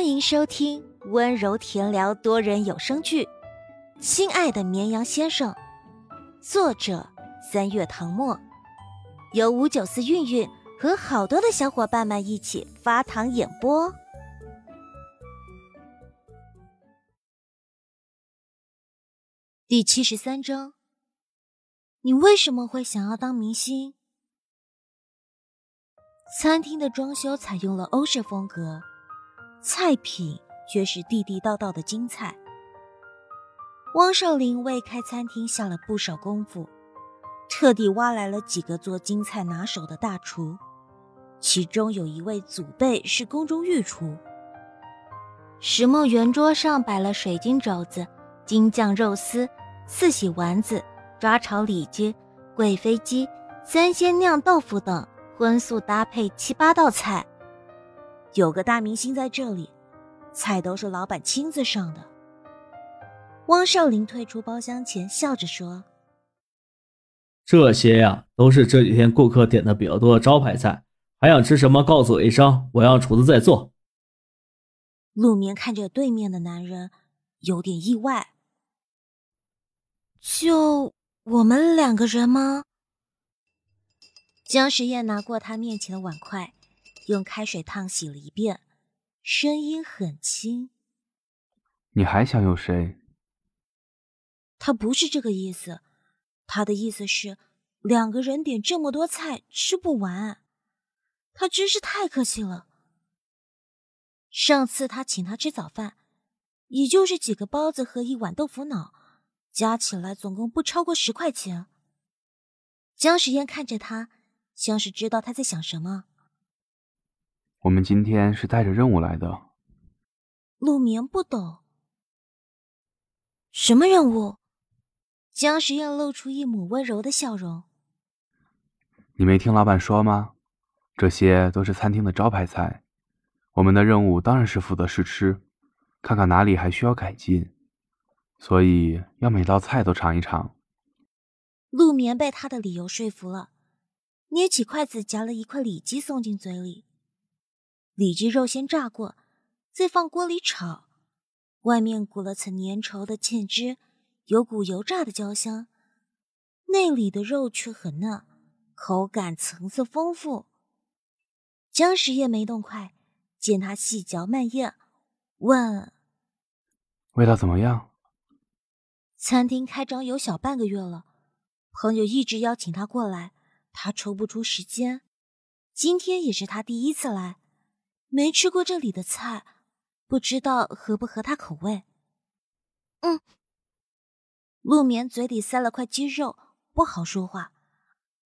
欢迎收听温柔甜聊多人有声剧《亲爱的绵羊先生》，作者三月唐末，由五九四韵韵和好多的小伙伴们一起发糖演播。第七十三章，你为什么会想要当明星？餐厅的装修采用了欧式风格。菜品却是地地道道的京菜。汪少林为开餐厅下了不少功夫，特地挖来了几个做京菜拿手的大厨，其中有一位祖辈是宫中御厨。石墨圆桌上摆了水晶肘子、京酱肉丝、四喜丸子、抓炒里脊、贵妃鸡、三鲜酿豆腐等荤素搭配七八道菜。有个大明星在这里，菜都是老板亲自上的。汪少林退出包厢前，笑着说：“这些呀，都是这几天顾客点的比较多的招牌菜。还想吃什么，告诉我一声，我让厨子再做。”陆眠看着对面的男人，有点意外：“就我们两个人吗？”江时宴拿过他面前的碗筷。用开水烫洗了一遍，声音很轻。你还想有谁？他不是这个意思，他的意思是两个人点这么多菜吃不完，他真是太客气了。上次他请他吃早饭，也就是几个包子和一碗豆腐脑，加起来总共不超过十块钱。江时烟看着他，像是知道他在想什么。我们今天是带着任务来的。陆眠不懂什么任务。江时宴露出一抹温柔的笑容。你没听老板说吗？这些都是餐厅的招牌菜。我们的任务当然是负责试吃，看看哪里还需要改进，所以要每道菜都尝一尝。陆眠被他的理由说服了，捏起筷子夹了一块里脊送进嘴里。里脊肉先炸过，再放锅里炒，外面裹了层粘稠的芡汁，有股油炸的焦香，内里的肉却很嫩，口感层次丰富。姜时夜没动筷，见他细嚼慢咽，问：“味道怎么样？”餐厅开张有小半个月了，朋友一直邀请他过来，他抽不出时间，今天也是他第一次来。没吃过这里的菜，不知道合不合他口味。嗯，陆眠嘴里塞了块鸡肉，不好说话，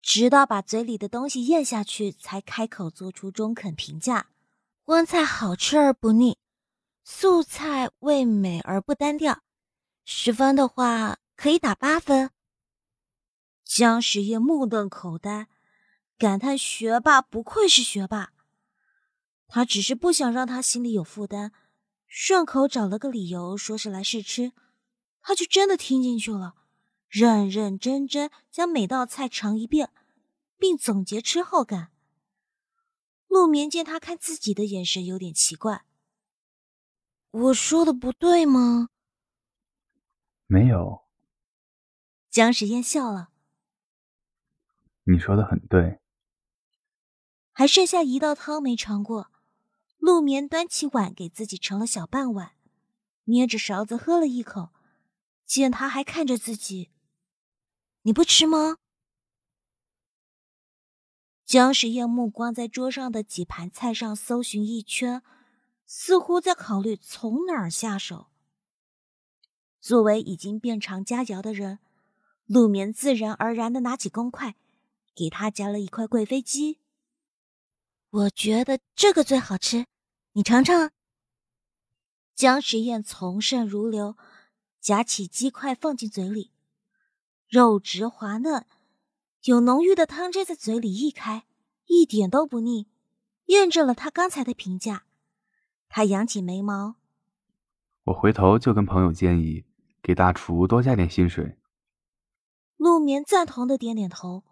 直到把嘴里的东西咽下去，才开口做出中肯评价：荤菜好吃而不腻，素菜味美而不单调。十分的话，可以打八分。江时夜目瞪口呆，感叹学霸不愧是学霸。他只是不想让他心里有负担，顺口找了个理由，说是来试吃，他就真的听进去了，认认真真将每道菜尝一遍，并总结吃后感。陆眠见他看自己的眼神有点奇怪，我说的不对吗？没有。江时烟笑了，你说的很对。还剩下一道汤没尝过。陆眠端起碗给自己盛了小半碗，捏着勺子喝了一口，见他还看着自己，你不吃吗？江时夜目光在桌上的几盘菜上搜寻一圈，似乎在考虑从哪儿下手。作为已经变尝佳肴的人，陆眠自然而然的拿起公筷，给他夹了一块贵妃鸡。我觉得这个最好吃，你尝尝。江时宴从善如流，夹起鸡块放进嘴里，肉质滑嫩，有浓郁的汤汁在嘴里溢开，一点都不腻，验证了他刚才的评价。他扬起眉毛，我回头就跟朋友建议，给大厨多加点薪水。陆眠赞同的点点头，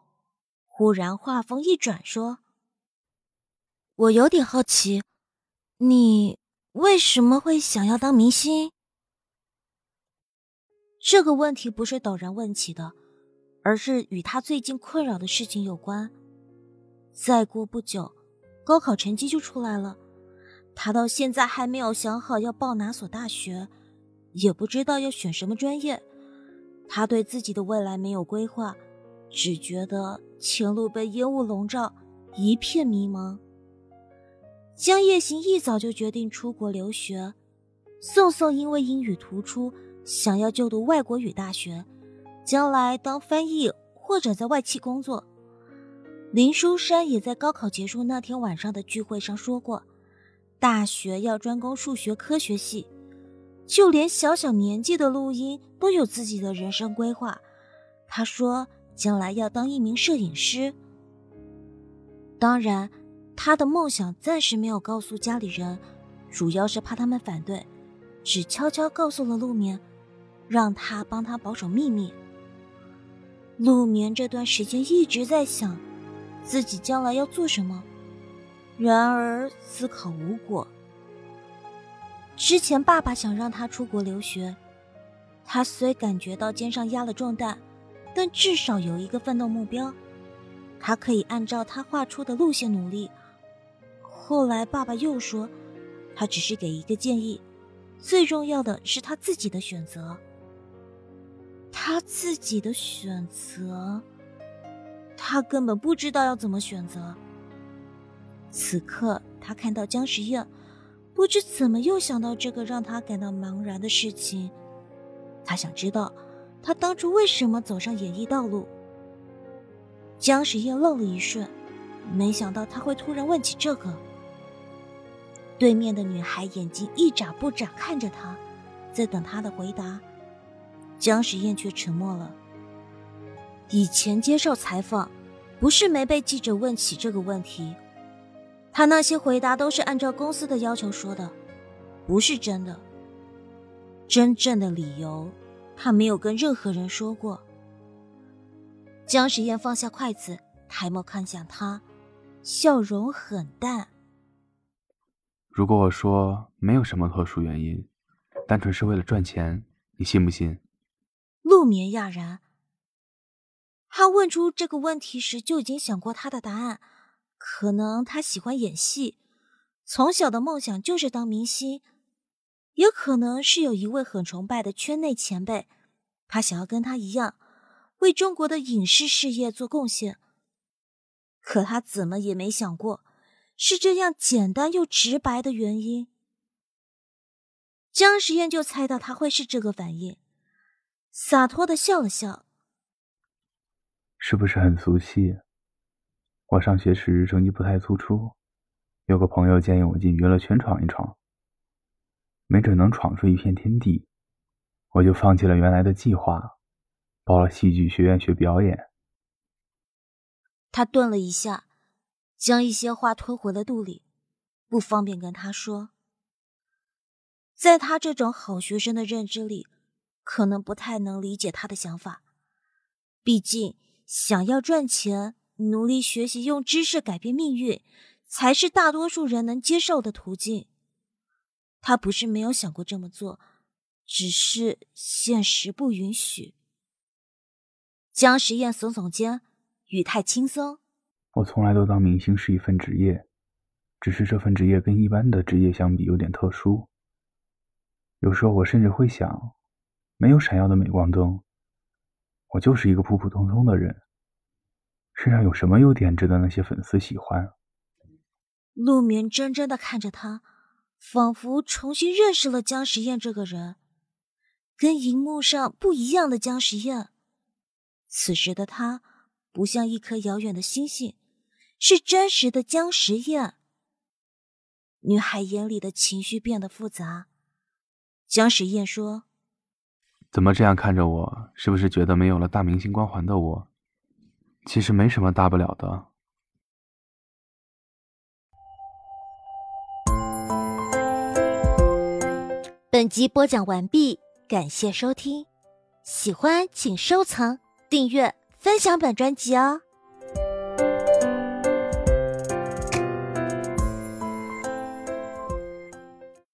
忽然话锋一转说。我有点好奇，你为什么会想要当明星？这个问题不是陡然问起的，而是与他最近困扰的事情有关。再过不久，高考成绩就出来了，他到现在还没有想好要报哪所大学，也不知道要选什么专业。他对自己的未来没有规划，只觉得前路被烟雾笼罩，一片迷茫。江夜行一早就决定出国留学，宋宋因为英语突出。想要就读外国语大学，将来当翻译或者在外企工作。林书山也在高考结束那天晚上的聚会上说过，大学要专攻数学科学系。就连小小年纪的陆音都有自己的人生规划。他说将来要当一名摄影师。当然，他的梦想暂时没有告诉家里人，主要是怕他们反对，只悄悄告诉了陆眠。让他帮他保守秘密。陆眠这段时间一直在想，自己将来要做什么，然而思考无果。之前爸爸想让他出国留学，他虽感觉到肩上压了重担，但至少有一个奋斗目标，他可以按照他画出的路线努力。后来爸爸又说，他只是给一个建议，最重要的是他自己的选择。他自己的选择，他根本不知道要怎么选择。此刻，他看到姜时宴，不知怎么又想到这个让他感到茫然的事情。他想知道，他当初为什么走上演艺道路。姜时宴愣了一瞬，没想到他会突然问起这个。对面的女孩眼睛一眨不眨看着他，在等他的回答。江时宴却沉默了。以前接受采访，不是没被记者问起这个问题，他那些回答都是按照公司的要求说的，不是真的。真正的理由，他没有跟任何人说过。江时宴放下筷子，抬眸看向他，笑容很淡。如果我说没有什么特殊原因，单纯是为了赚钱，你信不信？陆眠讶然，他问出这个问题时就已经想过他的答案。可能他喜欢演戏，从小的梦想就是当明星；也可能是有一位很崇拜的圈内前辈，他想要跟他一样，为中国的影视事业做贡献。可他怎么也没想过，是这样简单又直白的原因。江时宴就猜到他会是这个反应。洒脱的笑了笑，是不是很俗气？我上学时成绩不太突出，有个朋友建议我进娱乐圈闯一闯，没准能闯出一片天地，我就放弃了原来的计划，报了戏剧学院学表演。他顿了一下，将一些话吞回了肚里，不方便跟他说。在他这种好学生的认知里。可能不太能理解他的想法，毕竟想要赚钱、努力学习、用知识改变命运，才是大多数人能接受的途径。他不是没有想过这么做，只是现实不允许。江时宴耸耸肩，语态轻松：“我从来都当明星是一份职业，只是这份职业跟一般的职业相比有点特殊。有时候我甚至会想。”没有闪耀的镁光灯，我就是一个普普通通的人。身上有什么优点值得那些粉丝喜欢？陆眠怔怔的看着他，仿佛重新认识了姜时宴这个人，跟荧幕上不一样的姜时宴。此时的他不像一颗遥远的星星，是真实的姜时宴。女孩眼里的情绪变得复杂。姜时宴说。怎么这样看着我？是不是觉得没有了大明星光环的我，其实没什么大不了的？本集播讲完毕，感谢收听，喜欢请收藏、订阅、分享本专辑哦。